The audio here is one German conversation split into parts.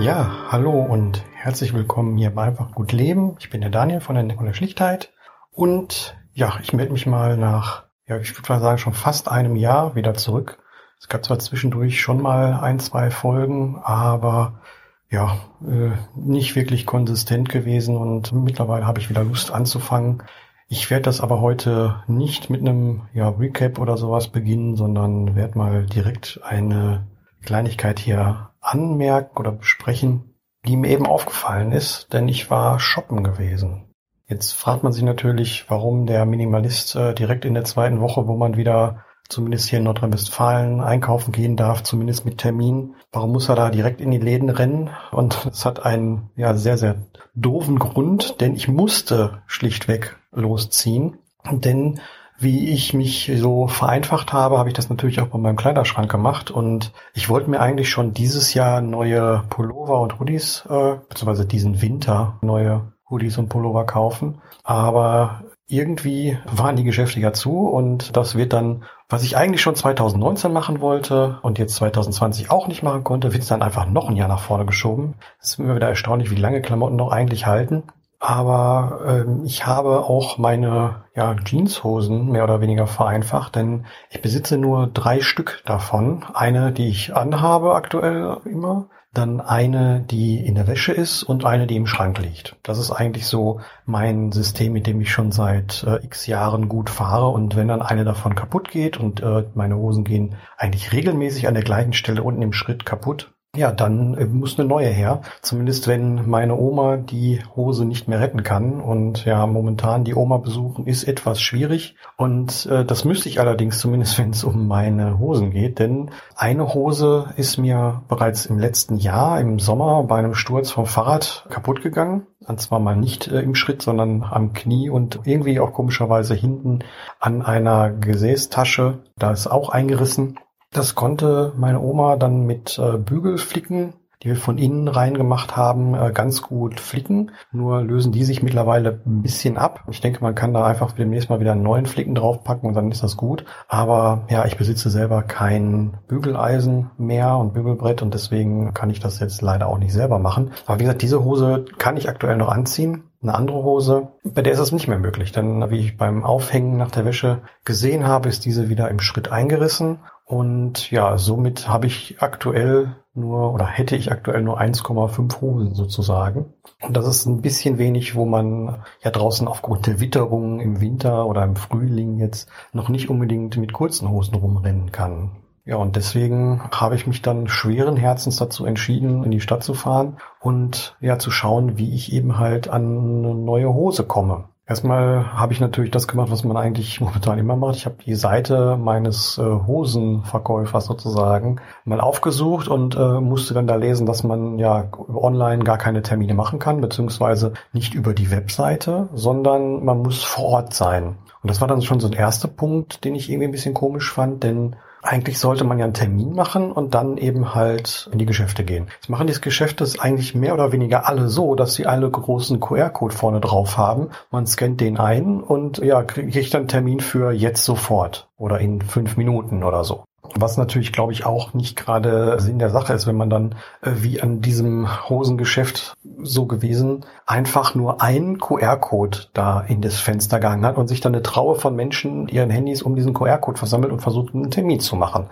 Ja, hallo und herzlich willkommen hier bei Einfach gut leben. Ich bin der Daniel von der Entdeckung der Schlichtheit und ja, ich melde mich mal nach, ja, ich würde mal sagen, schon fast einem Jahr wieder zurück. Es gab zwar zwischendurch schon mal ein, zwei Folgen, aber ja, äh, nicht wirklich konsistent gewesen und mittlerweile habe ich wieder Lust anzufangen. Ich werde das aber heute nicht mit einem ja, Recap oder sowas beginnen, sondern werde mal direkt eine Kleinigkeit hier anmerken oder besprechen, die mir eben aufgefallen ist, denn ich war shoppen gewesen. Jetzt fragt man sich natürlich, warum der Minimalist äh, direkt in der zweiten Woche, wo man wieder zumindest hier in Nordrhein-Westfalen einkaufen gehen darf, zumindest mit Termin. Warum muss er da direkt in die Läden rennen? Und es hat einen ja sehr, sehr doofen Grund, denn ich musste schlichtweg losziehen. Denn wie ich mich so vereinfacht habe, habe ich das natürlich auch bei meinem Kleiderschrank gemacht und ich wollte mir eigentlich schon dieses Jahr neue Pullover und Hoodies, äh, beziehungsweise diesen Winter neue Hoodies und Pullover kaufen. Aber irgendwie waren die Geschäfte ja zu und das wird dann, was ich eigentlich schon 2019 machen wollte und jetzt 2020 auch nicht machen konnte, wird es dann einfach noch ein Jahr nach vorne geschoben. Es ist immer wieder erstaunlich, wie lange Klamotten noch eigentlich halten. Aber ähm, ich habe auch meine ja, Jeanshosen mehr oder weniger vereinfacht, denn ich besitze nur drei Stück davon. Eine, die ich anhabe aktuell immer, dann eine, die in der Wäsche ist und eine, die im Schrank liegt. Das ist eigentlich so mein System, mit dem ich schon seit äh, x Jahren gut fahre. Und wenn dann eine davon kaputt geht und äh, meine Hosen gehen eigentlich regelmäßig an der gleichen Stelle unten im Schritt kaputt, ja, dann äh, muss eine neue her. Zumindest wenn meine Oma die Hose nicht mehr retten kann. Und ja, momentan die Oma besuchen ist etwas schwierig. Und äh, das müsste ich allerdings zumindest, wenn es um meine Hosen geht. Denn eine Hose ist mir bereits im letzten Jahr, im Sommer, bei einem Sturz vom Fahrrad kaputt gegangen. Und zwar mal nicht äh, im Schritt, sondern am Knie und irgendwie auch komischerweise hinten an einer Gesäßtasche. Da ist auch eingerissen. Das konnte meine Oma dann mit äh, Bügelflicken, die wir von innen rein gemacht haben, äh, ganz gut flicken. Nur lösen die sich mittlerweile ein bisschen ab. Ich denke, man kann da einfach demnächst mal wieder einen neuen Flicken draufpacken und dann ist das gut. Aber ja, ich besitze selber kein Bügeleisen mehr und Bügelbrett und deswegen kann ich das jetzt leider auch nicht selber machen. Aber wie gesagt, diese Hose kann ich aktuell noch anziehen. Eine andere Hose, bei der ist das nicht mehr möglich, denn wie ich beim Aufhängen nach der Wäsche gesehen habe, ist diese wieder im Schritt eingerissen und ja, somit habe ich aktuell nur oder hätte ich aktuell nur 1,5 Hosen sozusagen. Und das ist ein bisschen wenig, wo man ja draußen aufgrund der Witterung im Winter oder im Frühling jetzt noch nicht unbedingt mit kurzen Hosen rumrennen kann. Ja, und deswegen habe ich mich dann schweren Herzens dazu entschieden, in die Stadt zu fahren und ja zu schauen, wie ich eben halt an eine neue Hose komme. Erstmal habe ich natürlich das gemacht, was man eigentlich momentan immer macht. Ich habe die Seite meines äh, Hosenverkäufers sozusagen mal aufgesucht und äh, musste dann da lesen, dass man ja online gar keine Termine machen kann, beziehungsweise nicht über die Webseite, sondern man muss vor Ort sein. Und das war dann schon so ein erster Punkt, den ich irgendwie ein bisschen komisch fand, denn eigentlich sollte man ja einen Termin machen und dann eben halt in die Geschäfte gehen. Jetzt machen die Geschäfte eigentlich mehr oder weniger alle so, dass sie alle großen QR-Code vorne drauf haben. Man scannt den ein und ja, kriege ich dann einen Termin für jetzt sofort oder in fünf Minuten oder so. Was natürlich, glaube ich, auch nicht gerade Sinn der Sache ist, wenn man dann äh, wie an diesem Hosengeschäft so gewesen einfach nur einen QR-Code da in das Fenster gehangen hat und sich dann eine Traue von Menschen ihren Handys um diesen QR-Code versammelt und versucht, einen Termin zu machen.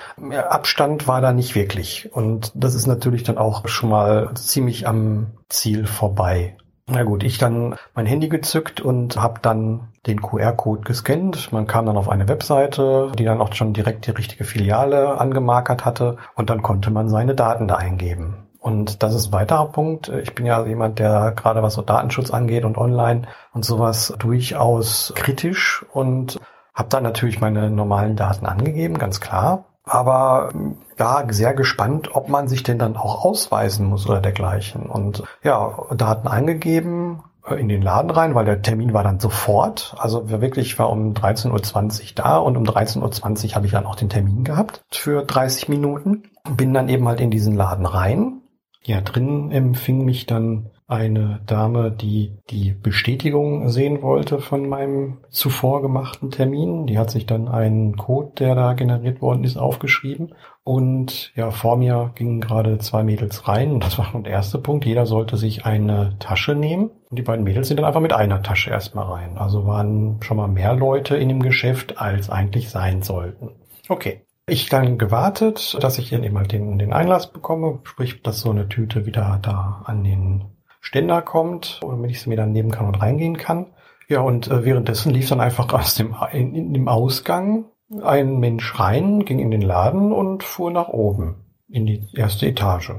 Abstand war da nicht wirklich. Und das ist natürlich dann auch schon mal ziemlich am Ziel vorbei. Na gut, ich dann mein Handy gezückt und habe dann den QR-Code gescannt. Man kam dann auf eine Webseite, die dann auch schon direkt die richtige Filiale angemarkert hatte und dann konnte man seine Daten da eingeben. Und das ist ein weiterer Punkt. Ich bin ja jemand, der gerade was so Datenschutz angeht und online und sowas durchaus kritisch und habe dann natürlich meine normalen Daten angegeben, ganz klar aber ja, sehr gespannt, ob man sich denn dann auch ausweisen muss oder dergleichen. Und ja, Daten eingegeben äh, in den Laden rein, weil der Termin war dann sofort. Also wirklich war um 13.20 Uhr da und um 13.20 Uhr habe ich dann auch den Termin gehabt für 30 Minuten. Bin dann eben halt in diesen Laden rein. Ja, drinnen empfing mich dann eine Dame, die die Bestätigung sehen wollte von meinem zuvor gemachten Termin. Die hat sich dann einen Code, der da generiert worden ist, aufgeschrieben. Und ja, vor mir gingen gerade zwei Mädels rein. Und das war schon der erste Punkt. Jeder sollte sich eine Tasche nehmen. Und die beiden Mädels sind dann einfach mit einer Tasche erstmal rein. Also waren schon mal mehr Leute in dem Geschäft, als eigentlich sein sollten. Okay. Ich dann gewartet, dass ich eben halt den, den Einlass bekomme, sprich, dass so eine Tüte wieder da an den Ständer kommt, damit ich sie mir dann nehmen kann und reingehen kann. Ja, und äh, währenddessen lief dann einfach aus dem, in, in dem Ausgang ein Mensch rein, ging in den Laden und fuhr nach oben in die erste Etage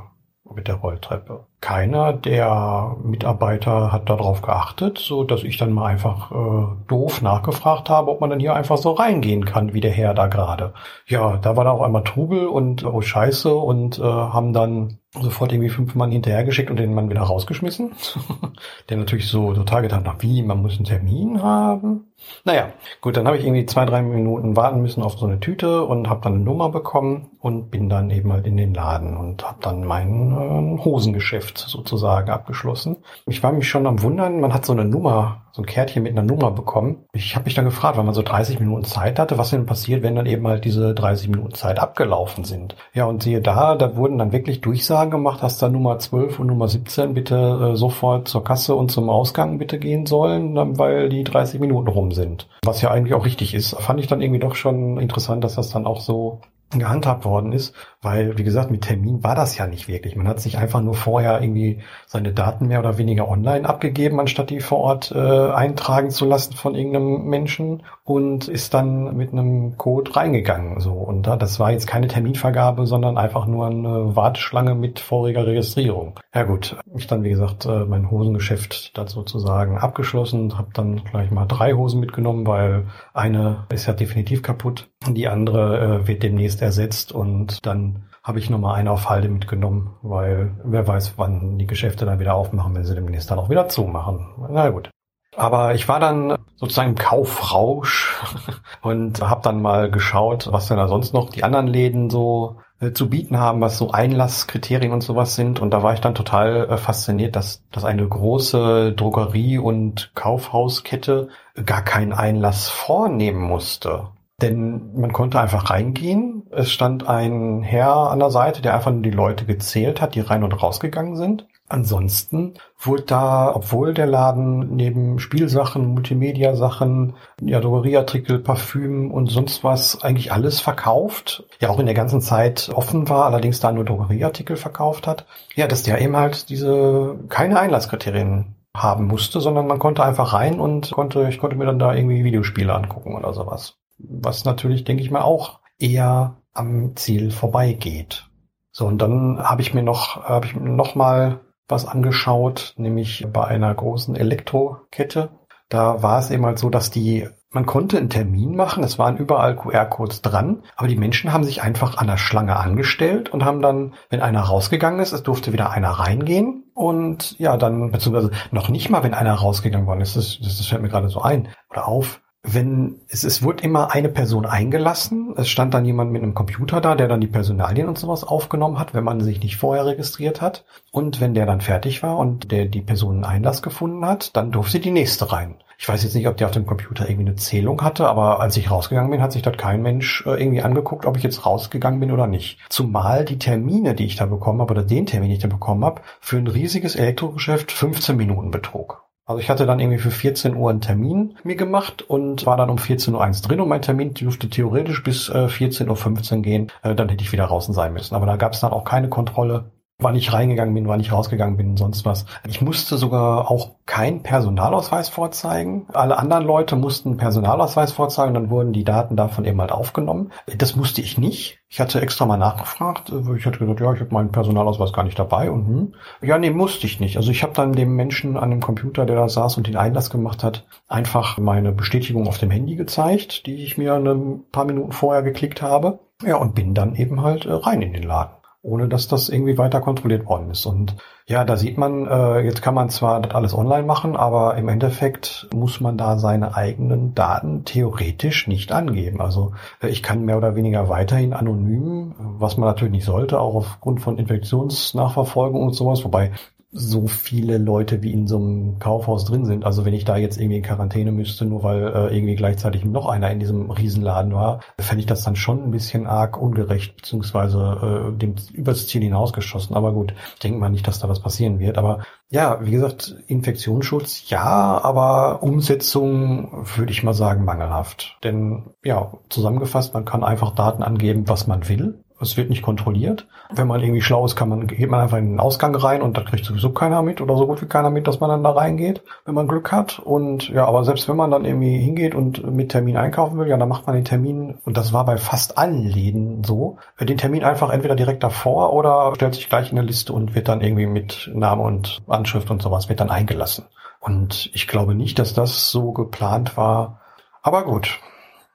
mit der Rolltreppe. Keiner der Mitarbeiter hat darauf geachtet, so dass ich dann mal einfach äh, doof nachgefragt habe, ob man dann hier einfach so reingehen kann, wie der Herr da gerade. Ja, da war da auch einmal Trubel und oh Scheiße und äh, haben dann sofort irgendwie fünf Mann hinterhergeschickt und den Mann wieder rausgeschmissen. der natürlich so total getan hat, wie, man muss einen Termin haben. Naja, gut, dann habe ich irgendwie zwei, drei Minuten warten müssen auf so eine Tüte und habe dann eine Nummer bekommen und bin dann eben halt in den Laden und habe dann mein äh, Hosengeschäft sozusagen abgeschlossen. Ich war mich schon am Wundern, man hat so eine Nummer so ein Kärtchen mit einer Nummer bekommen. Ich habe mich dann gefragt, weil man so 30 Minuten Zeit hatte, was denn passiert, wenn dann eben halt diese 30 Minuten Zeit abgelaufen sind. Ja, und siehe da, da wurden dann wirklich Durchsagen gemacht, dass da Nummer 12 und Nummer 17 bitte äh, sofort zur Kasse und zum Ausgang bitte gehen sollen, weil die 30 Minuten rum sind. Was ja eigentlich auch richtig ist. Fand ich dann irgendwie doch schon interessant, dass das dann auch so gehandhabt worden ist, weil, wie gesagt, mit Termin war das ja nicht wirklich. Man hat sich einfach nur vorher irgendwie seine Daten mehr oder weniger online abgegeben, anstatt die vor Ort äh, eintragen zu lassen von irgendeinem Menschen und ist dann mit einem Code reingegangen. So und da, das war jetzt keine Terminvergabe, sondern einfach nur eine Warteschlange mit voriger Registrierung. Ja gut, ich dann wie gesagt äh, mein Hosengeschäft da sozusagen abgeschlossen, habe dann gleich mal drei Hosen mitgenommen, weil eine ist ja definitiv kaputt, die andere äh, wird demnächst ersetzt und dann habe ich nochmal eine auf Halde mitgenommen, weil wer weiß, wann die Geschäfte dann wieder aufmachen, wenn sie demnächst dann auch wieder zumachen. Na gut. Aber ich war dann sozusagen im Kaufrausch und habe dann mal geschaut, was denn da sonst noch die anderen Läden so äh, zu bieten haben, was so Einlasskriterien und sowas sind. Und da war ich dann total äh, fasziniert, dass, dass eine große Drogerie- und Kaufhauskette gar keinen Einlass vornehmen musste. Denn man konnte einfach reingehen. Es stand ein Herr an der Seite, der einfach nur die Leute gezählt hat, die rein und rausgegangen sind. Ansonsten wurde da, obwohl der Laden neben Spielsachen, Multimedia-Sachen, ja, Drogerieartikel, Parfüm und sonst was eigentlich alles verkauft, ja auch in der ganzen Zeit offen war, allerdings da nur Drogerieartikel verkauft hat, ja, dass der eben halt diese keine Einlasskriterien haben musste, sondern man konnte einfach rein und konnte, ich konnte mir dann da irgendwie Videospiele angucken oder sowas was natürlich, denke ich mal, auch eher am Ziel vorbeigeht. So, und dann habe ich mir noch, habe ich mir noch mal was angeschaut, nämlich bei einer großen Elektrokette. Da war es eben halt so, dass die, man konnte einen Termin machen, es waren überall QR-Codes dran, aber die Menschen haben sich einfach an der Schlange angestellt und haben dann, wenn einer rausgegangen ist, es durfte wieder einer reingehen und ja, dann, beziehungsweise noch nicht mal, wenn einer rausgegangen worden ist, das, das fällt mir gerade so ein oder auf, wenn es, es wurde immer eine Person eingelassen. Es stand dann jemand mit einem Computer da, der dann die Personalien und sowas aufgenommen hat, wenn man sich nicht vorher registriert hat. Und wenn der dann fertig war und der die Person einen Einlass gefunden hat, dann durfte die nächste rein. Ich weiß jetzt nicht, ob der auf dem Computer irgendwie eine Zählung hatte, aber als ich rausgegangen bin, hat sich dort kein Mensch äh, irgendwie angeguckt, ob ich jetzt rausgegangen bin oder nicht. Zumal die Termine, die ich da bekommen habe, oder den Termin, den ich da bekommen habe, für ein riesiges Elektrogeschäft 15 Minuten betrug. Also ich hatte dann irgendwie für 14 Uhr einen Termin mir gemacht und war dann um 14.01 Uhr drin und mein Termin dürfte theoretisch bis äh, 14.15 Uhr gehen. Äh, dann hätte ich wieder draußen sein müssen. Aber da gab es dann auch keine Kontrolle wann ich reingegangen bin, wann ich rausgegangen bin, sonst was. Ich musste sogar auch keinen Personalausweis vorzeigen. Alle anderen Leute mussten Personalausweis vorzeigen, dann wurden die Daten davon eben halt aufgenommen. Das musste ich nicht. Ich hatte extra mal nachgefragt. Ich hatte gesagt, ja, ich habe meinen Personalausweis gar nicht dabei. Und hm. ja, nee, musste ich nicht. Also ich habe dann dem Menschen an dem Computer, der da saß und den Einlass gemacht hat, einfach meine Bestätigung auf dem Handy gezeigt, die ich mir ein paar Minuten vorher geklickt habe. Ja, und bin dann eben halt äh, rein in den Laden ohne dass das irgendwie weiter kontrolliert worden ist. Und ja, da sieht man, äh, jetzt kann man zwar das alles online machen, aber im Endeffekt muss man da seine eigenen Daten theoretisch nicht angeben. Also äh, ich kann mehr oder weniger weiterhin anonym, was man natürlich nicht sollte, auch aufgrund von Infektionsnachverfolgung und sowas, wobei so viele Leute wie in so einem Kaufhaus drin sind. Also wenn ich da jetzt irgendwie in Quarantäne müsste, nur weil äh, irgendwie gleichzeitig noch einer in diesem Riesenladen war, fände ich das dann schon ein bisschen arg ungerecht, beziehungsweise äh, dem übers Ziel hinausgeschossen. Aber gut, ich denke mal nicht, dass da was passieren wird. Aber ja, wie gesagt, Infektionsschutz ja, aber Umsetzung würde ich mal sagen mangelhaft. Denn ja, zusammengefasst, man kann einfach Daten angeben, was man will es wird nicht kontrolliert. Wenn man irgendwie schlau ist, kann man, geht man einfach in den Ausgang rein und da kriegt sowieso keiner mit oder so gut wie keiner mit, dass man dann da reingeht, wenn man Glück hat. Und ja, aber selbst wenn man dann irgendwie hingeht und mit Termin einkaufen will, ja, dann macht man den Termin, und das war bei fast allen Läden so, den Termin einfach entweder direkt davor oder stellt sich gleich in der Liste und wird dann irgendwie mit Name und Anschrift und sowas wird dann eingelassen. Und ich glaube nicht, dass das so geplant war. Aber gut,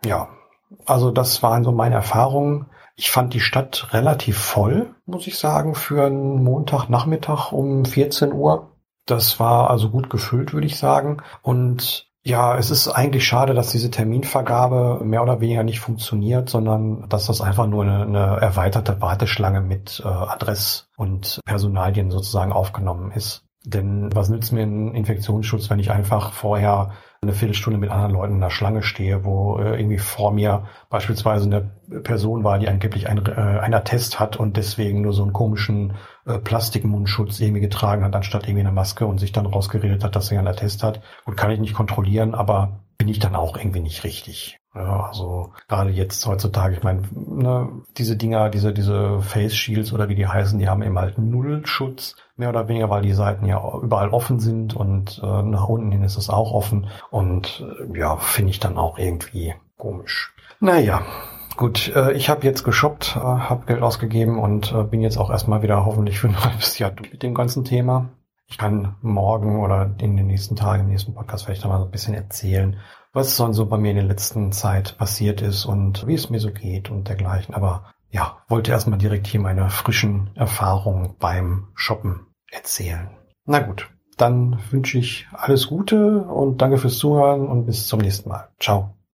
ja. Also das waren so meine Erfahrungen. Ich fand die Stadt relativ voll, muss ich sagen, für einen Montagnachmittag um 14 Uhr. Das war also gut gefüllt, würde ich sagen. Und ja, es ist eigentlich schade, dass diese Terminvergabe mehr oder weniger nicht funktioniert, sondern dass das einfach nur eine, eine erweiterte Warteschlange mit äh, Adress und Personalien sozusagen aufgenommen ist. Denn was nützt mir ein Infektionsschutz, wenn ich einfach vorher eine Viertelstunde mit anderen Leuten in der Schlange stehe, wo äh, irgendwie vor mir beispielsweise eine Person war, die angeblich ein, äh, einer Test hat und deswegen nur so einen komischen äh, Plastikmundschutz irgendwie getragen hat, anstatt irgendwie eine Maske und sich dann rausgeredet hat, dass er einen Test hat. Gut, kann ich nicht kontrollieren, aber bin ich dann auch irgendwie nicht richtig. Ja, also gerade jetzt heutzutage, ich meine, ne, diese Dinger, diese, diese Face Shields oder wie die heißen, die haben eben halt null Schutz, mehr oder weniger, weil die Seiten ja überall offen sind und äh, nach unten hin ist es auch offen. Und äh, ja, finde ich dann auch irgendwie komisch. Naja, Gut, äh, ich habe jetzt geshoppt, äh, habe Geld ausgegeben und äh, bin jetzt auch erstmal wieder hoffentlich für ein halbes Jahr durch mit dem ganzen Thema. Ich kann morgen oder in den nächsten Tagen, im nächsten Podcast vielleicht noch mal so ein bisschen erzählen, was so bei mir in der letzten Zeit passiert ist und wie es mir so geht und dergleichen. Aber ja, wollte erstmal direkt hier meine frischen Erfahrungen beim Shoppen erzählen. Na gut, dann wünsche ich alles Gute und danke fürs Zuhören und bis zum nächsten Mal. Ciao.